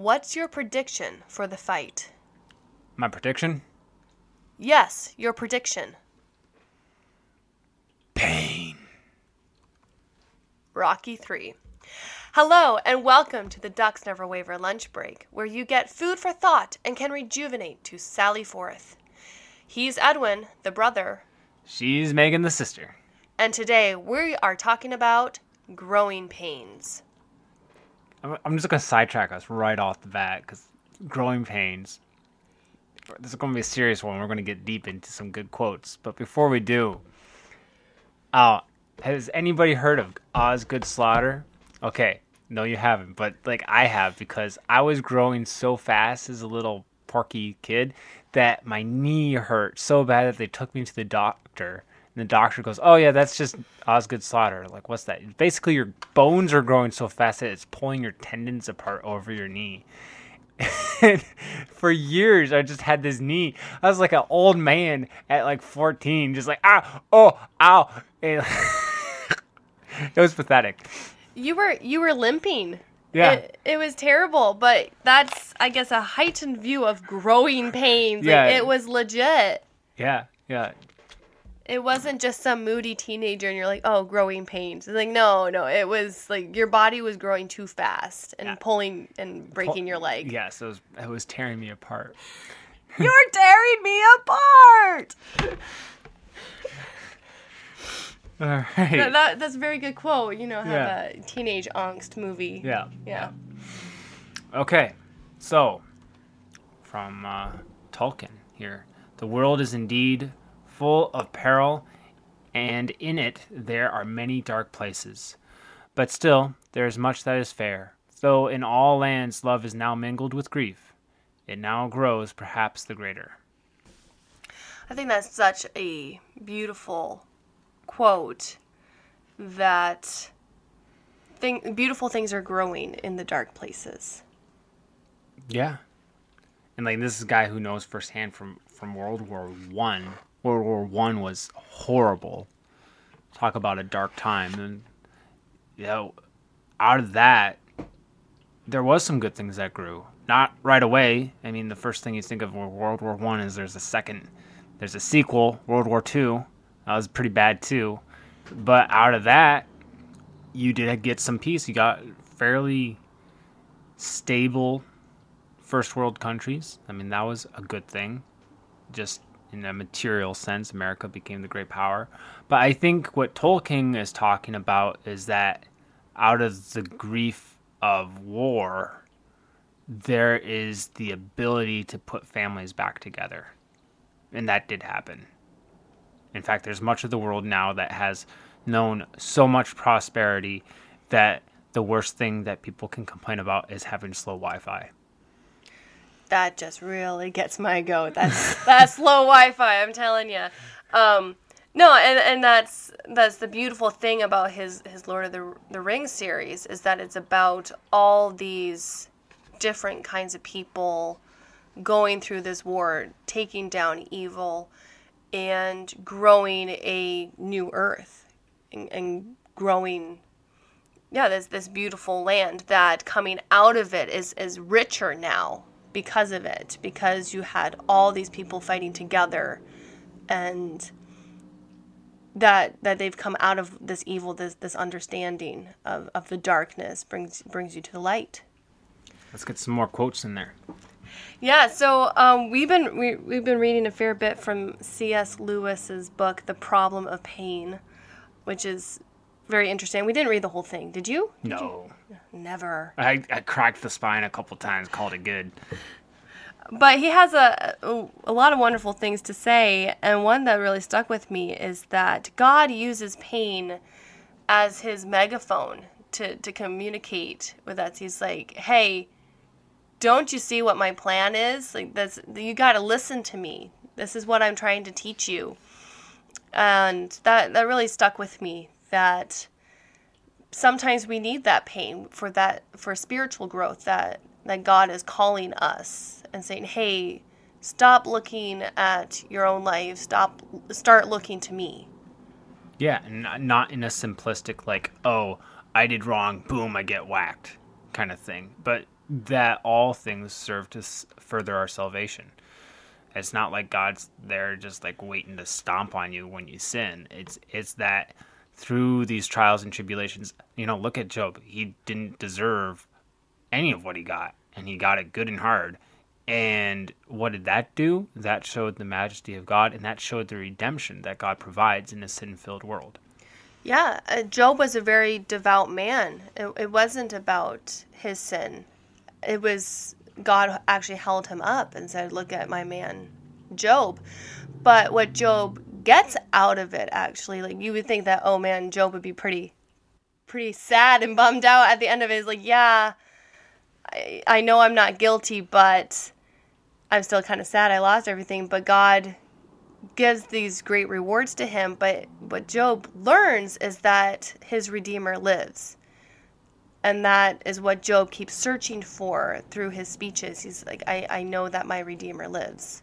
What's your prediction for the fight? My prediction? Yes, your prediction. Pain. Rocky 3. Hello, and welcome to the Ducks Never Waver lunch break, where you get food for thought and can rejuvenate to Sally Forth. He's Edwin, the brother, She's Megan the sister. and today we are talking about growing pains. I'm just gonna sidetrack us right off the bat because growing pains. This is gonna be a serious one. We're gonna get deep into some good quotes, but before we do, uh, has anybody heard of Osgood-Schlatter? Okay, no, you haven't, but like I have because I was growing so fast as a little porky kid that my knee hurt so bad that they took me to the doctor. And the doctor goes, "Oh yeah, that's just Osgood-Schlatter." Like, what's that? Basically, your bones are growing so fast that it's pulling your tendons apart over your knee. And for years, I just had this knee. I was like an old man at like 14, just like ah, oh, ow. And it was pathetic. You were you were limping. Yeah. It, it was terrible, but that's I guess a heightened view of growing pains. Like, Yeah. it was legit. Yeah, yeah. It wasn't just some moody teenager and you're like, "Oh, growing pains." It's like, "No, no, it was like your body was growing too fast and Yeah. pulling and breaking your leg." Yes, it was. It was tearing me apart. You're tearing me apart. All right. That, that- that's a very good quote. You know, have Yeah. a teenage angst movie. yeah. Yeah. Okay, so from uh, Tolkien here, the world is indeed full of peril, and in it there are many dark places. But still, there is much that is fair. Though in all lands love is now mingled with grief, it now grows perhaps the greater. I think that's such a beautiful quote that thing, beautiful things are growing in the dark places. Yeah. And like this is a guy who knows firsthand from from World War One. World War One was horrible. Talk about a dark time. And you know, out of that, there was some good things that grew. Not right away. I mean, the first thing you think of World War One is there's a second, there's a sequel, World War Two. That was pretty bad too. But out of that, you did get some peace. You got fairly stable first world countries. I mean, that was a good thing. Just in a material sense, America became the great power. But I think what Tolkien is talking about is that out of the grief of war, there is the ability to put families back together. And that did happen. In fact, there's much of the world now that has known so much prosperity that the worst thing that people can complain about is having slow Wi-Fi. That just really gets my goat. That's that's slow Wi-Fi. I'm telling you. Um, no, and and that's that's the beautiful thing about his his Lord of the the Rings series is that it's about all these different kinds of people going through this war, taking down evil, and growing a new Earth, and, and growing yeah, this this beautiful land that coming out of it is is richer now because of it, because you had all these people fighting together, and that that they've come out of this evil, this this understanding of, of the darkness brings brings you to the light. Let's get some more quotes in there. Yeah, so um, we've been we, we've been reading a fair bit from C.S. Lewis's book, The Problem of Pain, which is very interesting. We didn't read the whole thing, did you? Did No. you? never. I, I cracked the spine a couple times, called it good. But he has a, a lot of wonderful things to say, and one that really stuck with me is that God uses pain as his megaphone to to communicate with us. He's like, "Hey, don't you see what my plan is? Like that's you got to listen to me. This is what I'm trying to teach you." And that that really stuck with me that sometimes we need that pain for that for spiritual growth that that God is calling us and saying, "Hey, stop looking at your own life. Stop start looking to me." Yeah, and not- in a simplistic like, oh, I did wrong, boom, I get whacked kind of thing. But that all things serve to further our salvation. It's not like God's there just like waiting to stomp on you when you sin. It's it's that through these trials and tribulations, you know, look at Job. He didn't deserve any of what he got, and he got it good and hard. And what did that do? That showed the majesty of God, and that showed the redemption that God provides in a sin filled world. Yeah, uh, Job was a very devout man. It, it wasn't about his sin. It was God actually held him up and said, Look at my man, Job. But what Job gets out of it, actually, like you would think that, oh man, Job would be pretty, pretty sad and bummed out at the end of it. Is like, yeah, I, I know I'm not guilty, but I'm still kind of sad I lost everything. But God gives these great rewards to him. But what Job learns is that his Redeemer lives. And that is what Job keeps searching for through his speeches. He's like, I, I know that my Redeemer lives.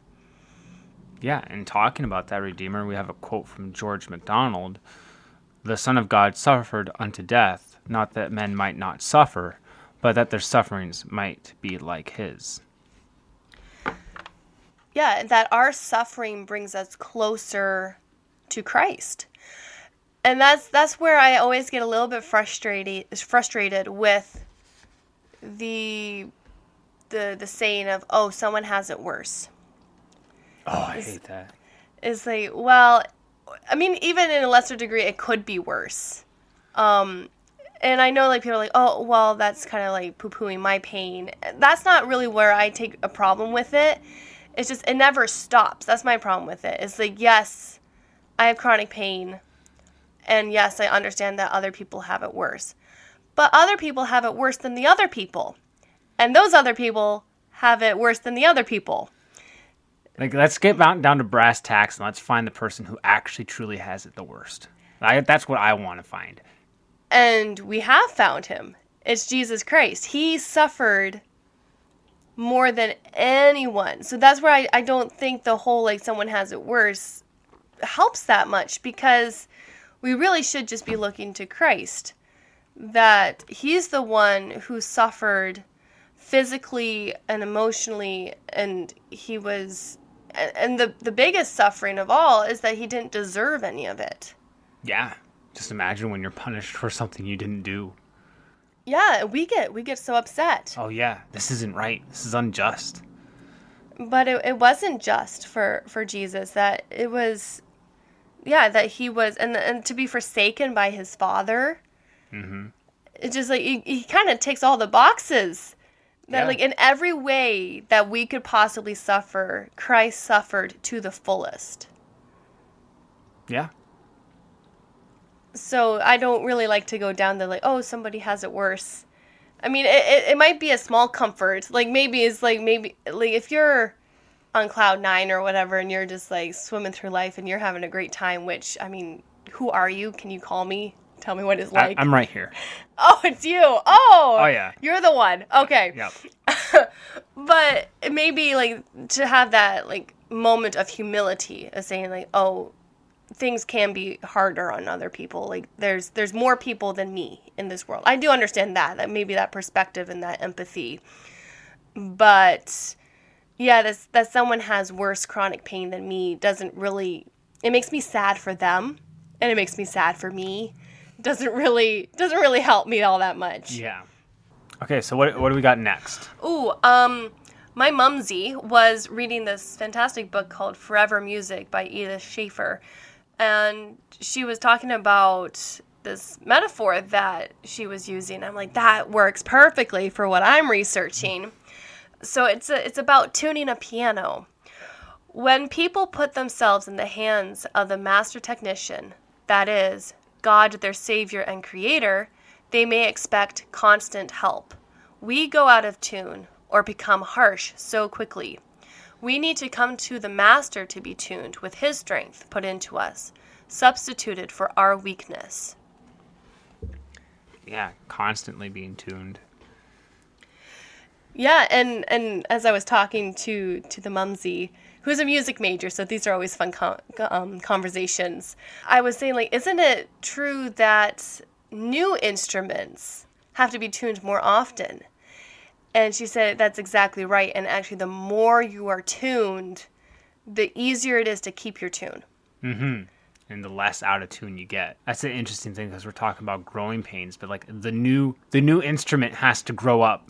Yeah, and talking about that Redeemer, we have a quote from George MacDonald The Son of God suffered unto death, not that men might not suffer, but that their sufferings might be like his. Yeah, that our suffering brings us closer to Christ. And that's that's where I always get a little bit frustrated frustrated with the the the saying of oh someone has it worse. Oh, I hate that. Is like well, I mean even in a lesser degree it could be worse. Um and I know like people are like, oh well that's kind of like poo pooing my pain. That's not really where I take a problem with it. It's just it never stops. That's my problem with it. It's like yes, I have chronic pain. And yes, I understand that other people have it worse. But other people have it worse than the other people. And those other people have it worse than the other people. Like, let's get down, to brass tacks and let's find the person who actually truly has it the worst. I, that's what I want to find. And we have found him. It's Jesus Christ. He suffered more than anyone. So that's where I, I don't think the whole like someone has it worse helps that much because we really should just be looking to Christ. That he's the one who suffered physically and emotionally and he was and the the biggest suffering of all is that he didn't deserve any of it. Yeah. Just imagine when you're punished for something you didn't do. Yeah, we get we get so upset. Oh, yeah, this isn't right. This is unjust. But it, it wasn't just for for Jesus that it was yeah, that he was and and to be forsaken by his father. Mm-hmm. It's just like he, he kind of takes all the boxes. That Yeah. like in every way that we could possibly suffer, Christ suffered to the fullest. Yeah. So I don't really like to go down the like, oh, somebody has it worse. I mean, it, it, it might be a small comfort. Like maybe it's like maybe like if you're on cloud nine or whatever, and you're just like swimming through life and you're having a great time. Which I mean, who are you? Can you call me? Tell me what it's like. I'm right here. oh, it's you. Oh. Oh, yeah. You're the one. Okay. Yep. but maybe like to have that like moment of humility of saying like oh things can be harder on other people like there's there's more people than me in this world i do understand that that maybe that perspective and that empathy but yeah that's, that someone has worse chronic pain than me doesn't really it makes me sad for them and it makes me sad for me doesn't really doesn't really help me all that much Yeah. Okay, so what, what do we got next? Ooh, um, my mumsy was reading this fantastic book called Forever Music by Edith Schaeffer, and she was talking about this metaphor that she was using. I'm like, that works perfectly for what I'm researching. So it's a, it's about tuning a piano. When people put themselves in the hands of the master technician, that is, God, their Savior and Creator, they may expect constant help. We go out of tune or become harsh so quickly. We need to come to the Master to be tuned with His strength put into us, substituted for our weakness. Yeah, constantly being tuned. Yeah, and and as I was talking to to the mumsy, who's a music major, so these are always fun con- um, conversations. I was saying, like, isn't it true that new instruments have to be tuned more often? And she said that's exactly right. And actually, the more you are tuned, the easier it is to keep your tune. Mm-hmm. And the less out of tune you get. That's an interesting thing because we're talking about growing pains, but like the new the new instrument has to grow up.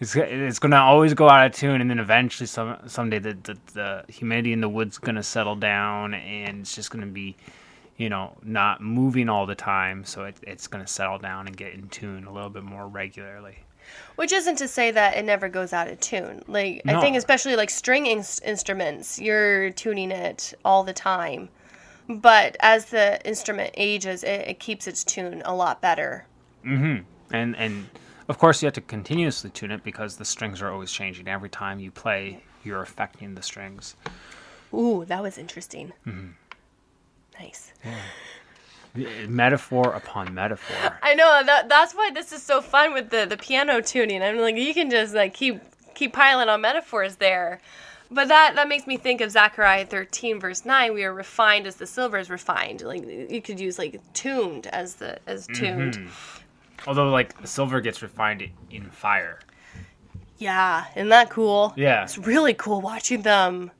It's, it's gonna always go out of tune, and then eventually, some someday, the, the the humidity in the wood's gonna settle down, and it's just gonna be, you know, not moving all the time. So it, it's gonna settle down and get in tune a little bit more regularly. Which isn't to say that it never goes out of tune. Like I think, especially like string ins- instruments, you're tuning it all the time. But as the instrument ages, it, it keeps its tune a lot better. Mm-hmm. And and of course you have to continuously tune it because the strings are always changing every time you play you're affecting the strings Ooh, that was interesting. Mm-hmm. Nice. metaphor upon metaphor I know that that's why this is so fun with the the piano tuning. I'm like you can just like keep keep piling on metaphors there. But that that makes me think of Zechariah 13 verse 9 we are refined as the silver is refined. Like you could use like tuned as the as tuned. Although like silver gets refined in fire. Yeah, isn't that cool? Yeah. It's really cool watching them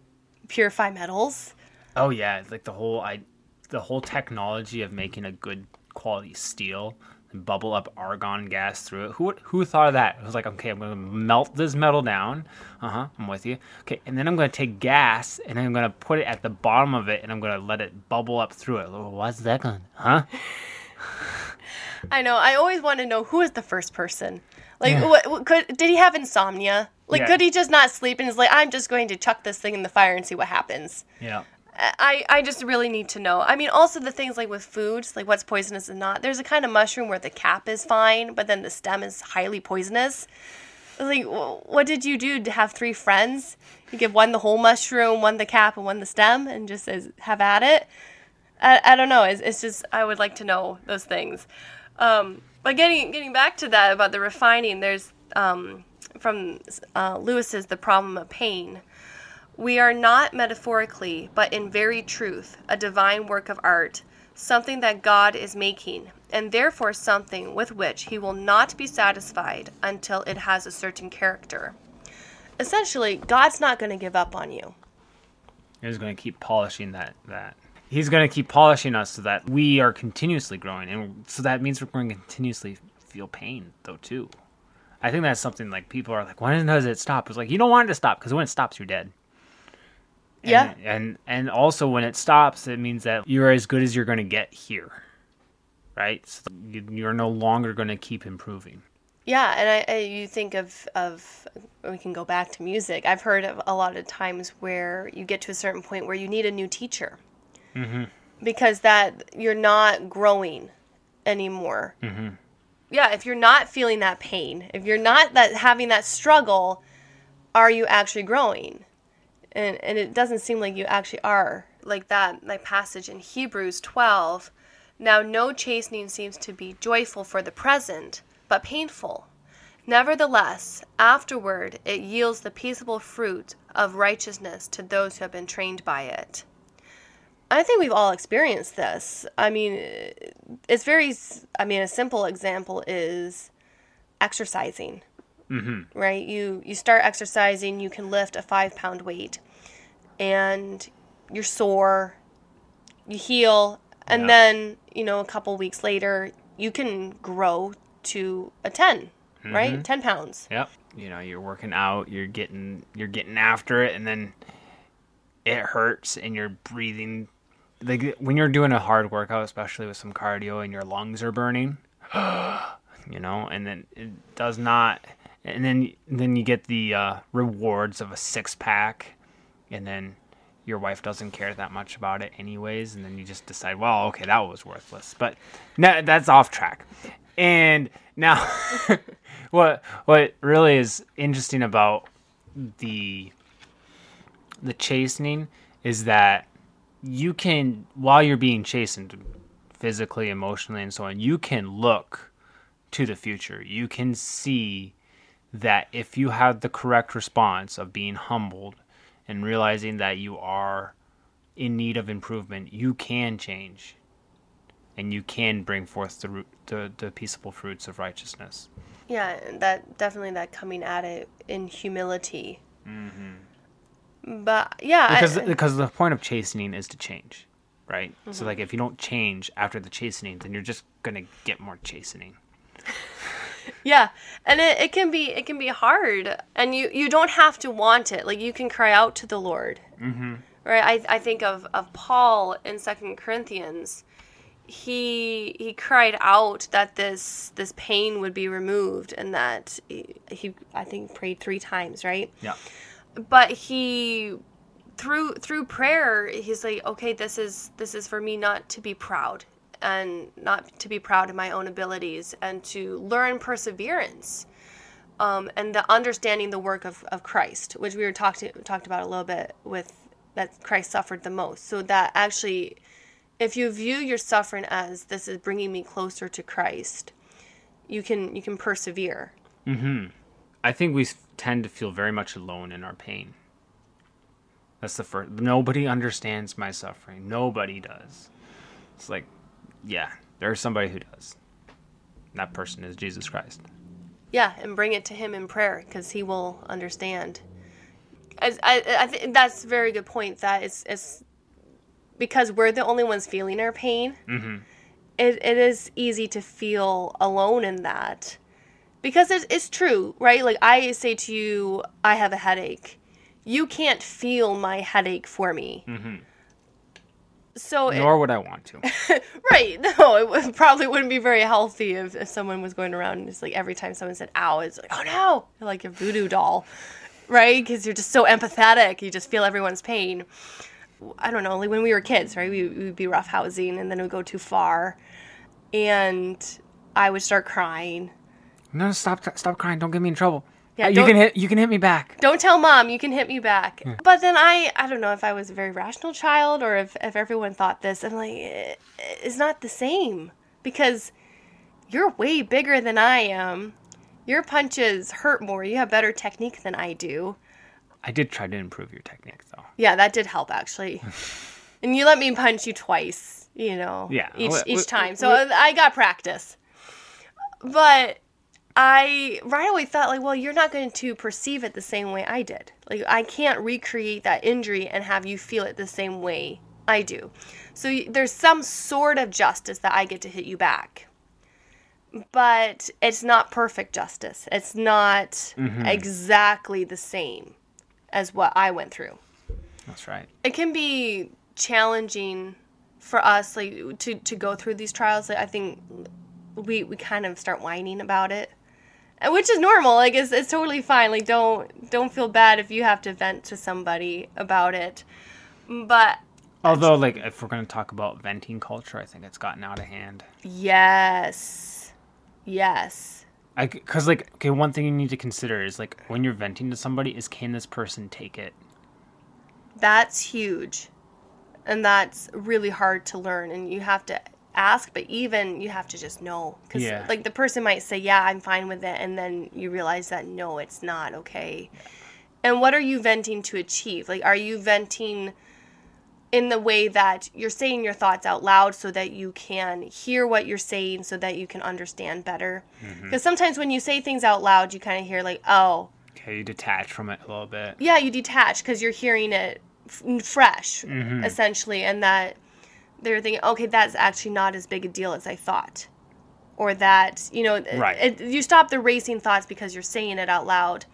purify metals. oh yeah like the whole i the whole technology of making a good quality steel and bubble up argon gas through it. Who who thought of that? It was like okay i'm gonna melt this metal down. Uh-huh i'm with you. Okay and then i'm gonna take gas and i'm gonna put it at the bottom of it and i'm gonna let it bubble up through it. What's that gonna huh I know. I always want to know who is the first person. Like, what, what could did he have insomnia? Like, Yeah. could he just not sleep and is like, I'm just going to chuck this thing in the fire and see what happens? yeah I, I just really need to know. I mean, also the things like with foods, like what's poisonous and not. There's a kind of mushroom where the cap is fine, but then the stem is highly poisonous. Like, what did you do to have three friends? You give one the whole mushroom, one the cap, and one the stem, and just says, have at it. I, I don't know. It's, it's just I would like to know those things. Um, but getting getting back to that about the refining, there's um, from uh, Lewis's The Problem of Pain. We are not metaphorically, but in very truth, a divine work of art, something that God is making, and therefore something with which he will not be satisfied until it has a certain character. Essentially, God's not going to give up on you. He's going to keep polishing that that. He's going to keep polishing us so that we are continuously growing, and so that means we're going to continuously feel pain, though too. I think that's something like people are like, when does it stop? It's like you don't want it to stop because when it stops, you're dead. And- Yeah. and and also when it stops, it means that you're as good as you're going to get here, right? So you- you're no longer going to keep improving. Yeah, and I, I you think of of we can go back to music. I've heard of a lot of times where you get to a certain point where you need a new teacher Mm-hmm. because that you're not growing anymore. Mm-hmm. Yeah, if you're not feeling that pain, if you're not that having that struggle, are you actually growing? And and it doesn't seem like you actually are. Like that like passage in Hebrews 12. Now no chastening seems to be joyful for the present, but painful. Nevertheless, afterward it yields the peaceable fruit of righteousness to those who have been trained by it. I think we've all experienced this. I mean, it's very, I mean, a simple example is exercising. Mm-hmm. Right? You, you start exercising, you can lift a five pound weight, and you're sore, you heal, and Yeah. then, you know, a couple weeks later, you can grow to a 10, right? 10 pounds. Yep. You know, you're working out, you're getting you're getting after it and then it hurts and you're breathing like when you're doing a hard workout, especially with some cardio and your lungs are burning, you know, and then it does not and then then you get the uh, rewards of a six pack and then your wife doesn't care that much about it anyways and then you just decide well okay that was worthless. But no, that's off track. And now what what really is interesting about the the chastening is that you can while you're being chastened physically emotionally and so on you can look to the future. You can see that if you have the correct response of being humbled and realizing that you are in need of improvement you can change and you can bring forth the, root, the, the peaceable fruits of righteousness. Yeah, that definitely that coming at it in humility. Mm-hmm. But yeah, I- because because the point of chastening is to change, right? So like if you don't change after the chastening, then you're just gonna get more chastening. Yeah, and it, it can be it can be hard, and you you don't have to want it. Like you can cry out to the Lord. Mm-hmm. Right. I I think of of Paul in Second Corinthians. He he cried out that this this pain would be removed, and that he, he I think prayed three times. Right. Yeah. But he through through prayer he's like okay this is this is for me not to be proud and not to be proud of my own abilities and to learn perseverance um, and the understanding the work of, of christ which we were talked talked about a little bit with that christ suffered the most so that actually if you view your suffering as this is bringing me closer to christ you can you can persevere Mhm. I think we tend to feel very much alone in our pain. That's the first. Nobody understands my suffering. Nobody does. It's like, yeah, there's somebody who does. And that person is Jesus Christ. Yeah, and bring it to him in prayer because he will understand. As, I, I think that's a very good point. That it's, it's because we're the only ones feeling our pain. Mm-hmm. It, it is easy to feel alone in that because it, it's true, right? Like I say to you, I have a headache. You can't feel my headache for me. Mm-hmm. So it, Nor would I want to. Right. No, it would, probably wouldn't be very healthy if, if someone was going around and just like every time someone said ow, it's like, oh no, You're like a voodoo doll. Right? Because you're just so empathetic. You just feel everyone's pain. I don't know, like when we were kids, right? We, we would be roughhousing and then it would go too far. And I would start crying. No, stop! Stop crying! Don't get me in trouble. Yeah, Uh, you can hit. You can hit me back. Don't tell mom, you can hit me back. But then I, I don't know if I was a very rational child or if, if everyone thought this. I'm like, "Eh, it's not the same because you're way bigger than I am. Your punches hurt more. You have better technique than I do. I did try to improve your technique, though. Yeah, that did help actually. and you let me punch you twice, you know, Yeah, each, wh- each time. wh- So I got practice. But I right away thought like, well, you're not going to perceive it the same way I did. Like I can't recreate that injury and have you feel it the same way I do. So there's some sort of justice that I get to hit you back. But it's not perfect justice. It's not mm-hmm. exactly the same as what I went through That's right. it can be challenging for us like to to go through these trials like, i think we we kind of start whining about it which is normal like it's, it's totally fine like don't don't feel bad if you have to vent to somebody about it but Although, like, if we're going to talk about venting culture, I think it's gotten out of hand. yes yes I, cause like, okay, one thing you need to consider is like when you're venting to somebody, is can this person take it? that's huge and that's really hard to learn and you have to ask but even you have to just know. Because Yeah. like the person might say yeah i'm fine with it and then you realize that no it's not okay. And what are you venting to achieve? Like are you venting in the way that you're saying your thoughts out loud so that you can hear what you're saying so that you can understand better? Mm-hmm. Because sometimes when you say things out loud you kind of hear like oh. Okay, you detach from it a little bit. yeah, you detach because you're hearing it f- fresh, mm-hmm. essentially, and that they're thinking, okay, that's actually not as big a deal as I thought, or that you know, Right. it, you stop the racing thoughts because you're saying it out loud,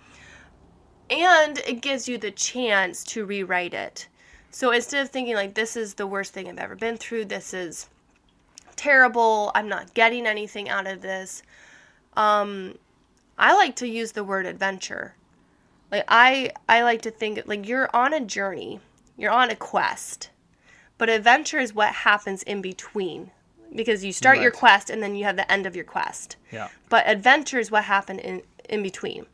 and it gives you the chance to rewrite it. So instead of thinking like this is the worst thing I've ever been through, this is terrible, I'm not getting anything out of this. Um, I like to use the word adventure. Like I I like to think like you're on a journey. You're on a quest. But adventure is what happens in between. Because you start your quest and then you have the end of your quest. Yeah. But adventure is what happened in in between.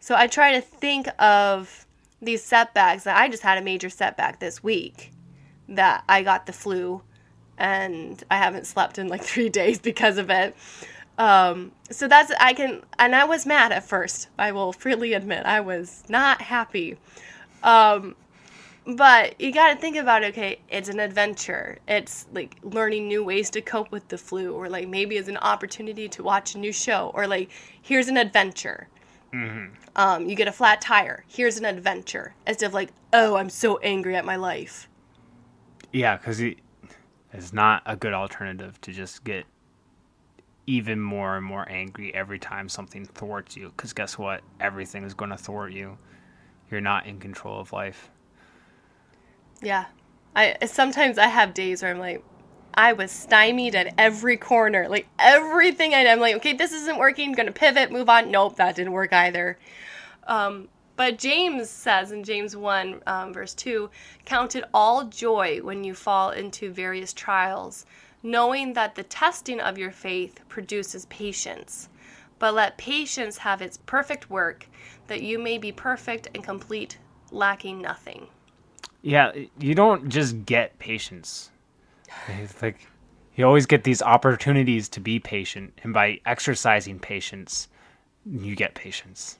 So I try to think of these setbacks. That I just had a major setback this week that I got the flu and I haven't slept in like 3 days because of it. Um, so that's I can and I was mad at first. I will freely admit I was not happy. Um, but you got to think about okay it's an adventure it's like learning new ways to cope with the flu or like maybe it's an opportunity to watch a new show or like here's an adventure um, you get a flat tire here's an adventure instead of like oh i'm so angry at my life Yeah, because it's not a good alternative to just get even more and more angry every time something thwarts you. Because guess what? Everything is going to thwart you. You're not in control of life. Yeah. I sometimes i have days where i'm like i was stymied at every corner. Like everything I, i'm like okay this isn't working. Gonna pivot. Move on. Nope that didn't work either. Um, but James says in James 1, um, verse 2 Count it all joy when you fall into various trials, knowing that the testing of your faith produces patience. But let patience have its perfect work, that you may be perfect and complete, lacking nothing. Yeah, you don't just get patience. It's like you always get these opportunities to be patient, and by exercising patience, you get patience.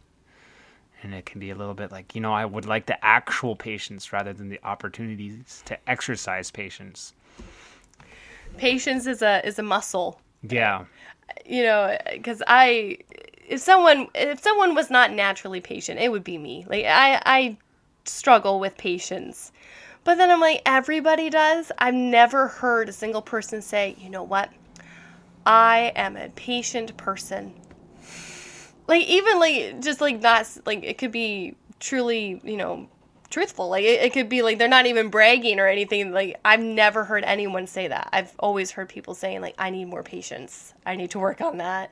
And it can be a little bit like, you know, I would like the actual patience rather than the opportunities to exercise patience. Patience is a is a muscle. Yeah. you know because i if someone if someone was not naturally patient it would be me like i i struggle with patience. But then i'm like everybody does. I've never heard a single person say you know what? I am a patient person. Like even like just like not like it could be truly you know truthful. Like it, it could be like they're not even bragging or anything. Like i've never heard anyone say that. I've always heard people saying like i need more patience. I need to work on that.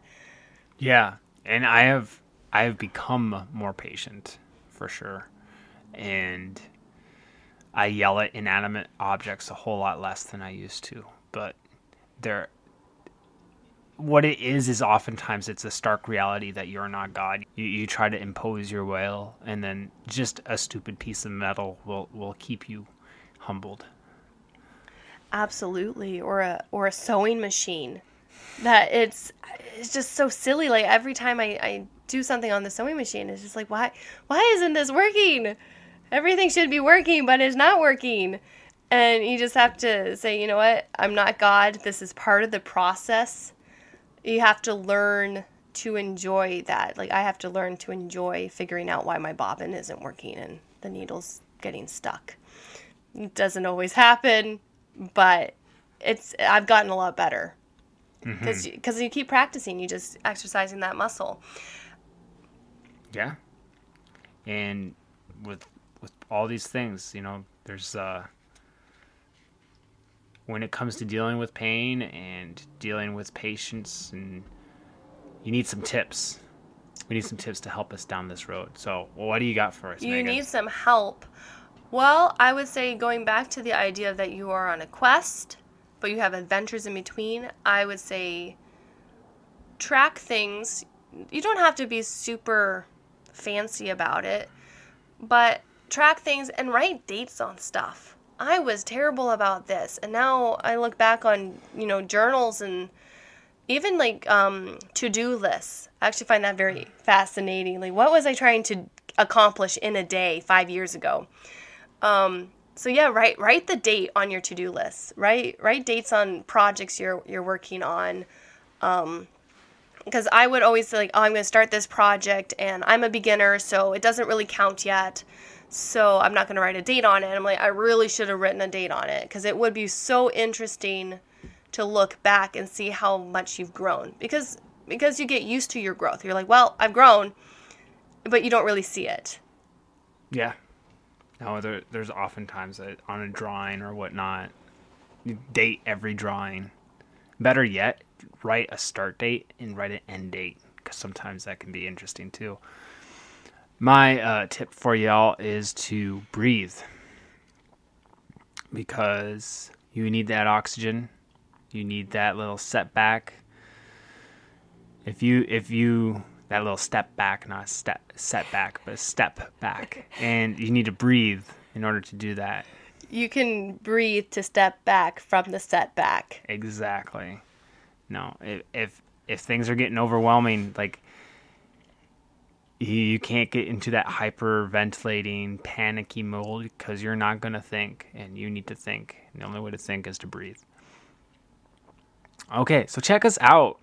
Yeah, and I have I have become more patient for sure, and I yell at inanimate objects a whole lot less than I used to. But there, what it is is oftentimes it's a stark reality that you're not God. You you try to impose your will, and then just a stupid piece of metal will will keep you humbled. absolutely or a or a sewing machine that it's it's just so silly like every time i i do something on the sewing machine it's just like why why isn't this working everything should be working but it's not working. And you just have to say you know what? I'm not god. This is part of the process. You have to learn to enjoy that. Like i have to learn to enjoy figuring out why my bobbin isn't working and the needle's getting stuck. It doesn't always happen but it's i've gotten a lot better. Mm-hmm. Because because you keep practicing you just exercising that muscle. Yeah. And with with all these things, you know, there's uh when it comes to dealing with pain and dealing with patience and you need some tips. We need some tips to help us down this road. So, what do you got for us, you Megan? need some help well i would say going back to the idea that you are on a quest but you have adventures in between i would say track things you don't have to be super fancy about it but track things and write dates on stuff. I was terrible about this and now i look back on you know journals and even like um, to-do lists. I actually find that very fascinating. Like what was i trying to accomplish in a day five years ago? Um, so yeah write write the date on your to-do list. Write write dates on projects you're you're working on. Because I would always say like, oh, I'm going to start this project, and I'm a beginner, so it doesn't really count yet. So I'm not going to write a date on it. And I'm like, I really should have written a date on it because it would be so interesting to look back and see how much you've grown because because you get used to your growth. You're like, well, I've grown, but you don't really see it. Yeah. No, there, there's oftentimes a, on a drawing or whatnot, you date every drawing. Better yet, write a start date and write an end date because sometimes that can be interesting too. My uh, tip for y'all is to breathe because you need that oxygen. You need that little setback. If you if you that little step back, not step setback, but step back, and you need to breathe in order to do that. You can breathe to step back from the setback. Exactly. No, if if if things are getting overwhelming, like you can't get into that hyperventilating, panicky mode because you're not going to think and you need to think. And the only way to think is to breathe. Okay, so check us out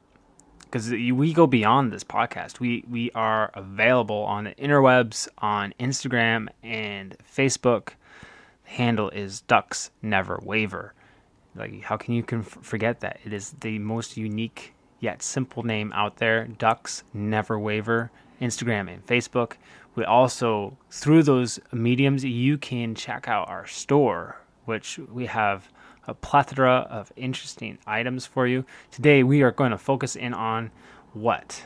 because we go beyond this podcast. We we are available on the interwebs, on Instagram and Facebook. The handle is Ducks Never Waver. Like, how can you conf- forget that? It is the most unique yet simple name out there. Ducks Never Waver. Instagram and Facebook. We also, through those mediums, you can check out our store, which we have a plethora of interesting items for you. Today, we are going to focus in on what?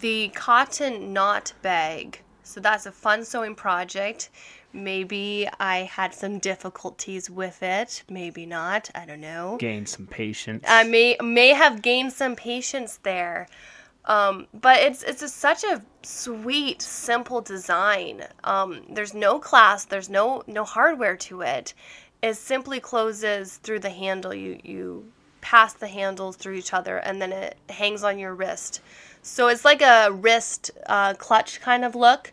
The cotton knot bag. So that's a fun sewing project. Maybe I had some difficulties with it. Maybe not. I don't know. Gain some patience. I may may have gained some patience there. Um, but it's it's such a sweet, simple design. Um, there's no clasp. There's no no hardware to it. It simply closes through the handle. You you pass the handles through each other, and then it hangs on your wrist. So it's like a wrist uh, clutch kind of look.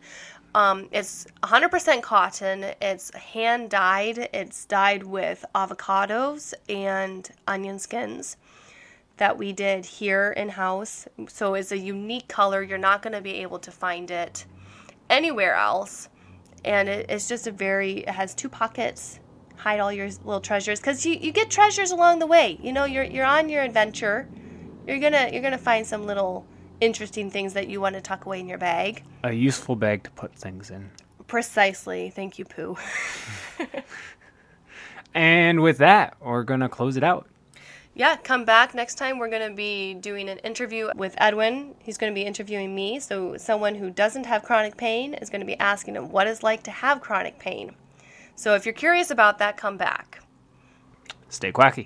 Um, it's 100% cotton. It's hand dyed. It's dyed with avocados and onion skins that we did here in house. So it's a unique color. You're not going to be able to find it anywhere else. And it, it's just a very, it has two pockets. Hide all your little treasures because you, you get treasures along the way. You know, you're, you're on your adventure. You're gonna you're gonna find some little interesting things that you want to tuck away in your bag. A useful bag to put things in. Precisely. Thank you, Pooh. and with that, we're gonna close it out yeah, come back next time. We're going to be doing an interview with Edwin. He's going to be interviewing me. So, someone who doesn't have chronic pain is going to be asking him what it's like to have chronic pain. So, if you're curious about that, come back. Stay quacky.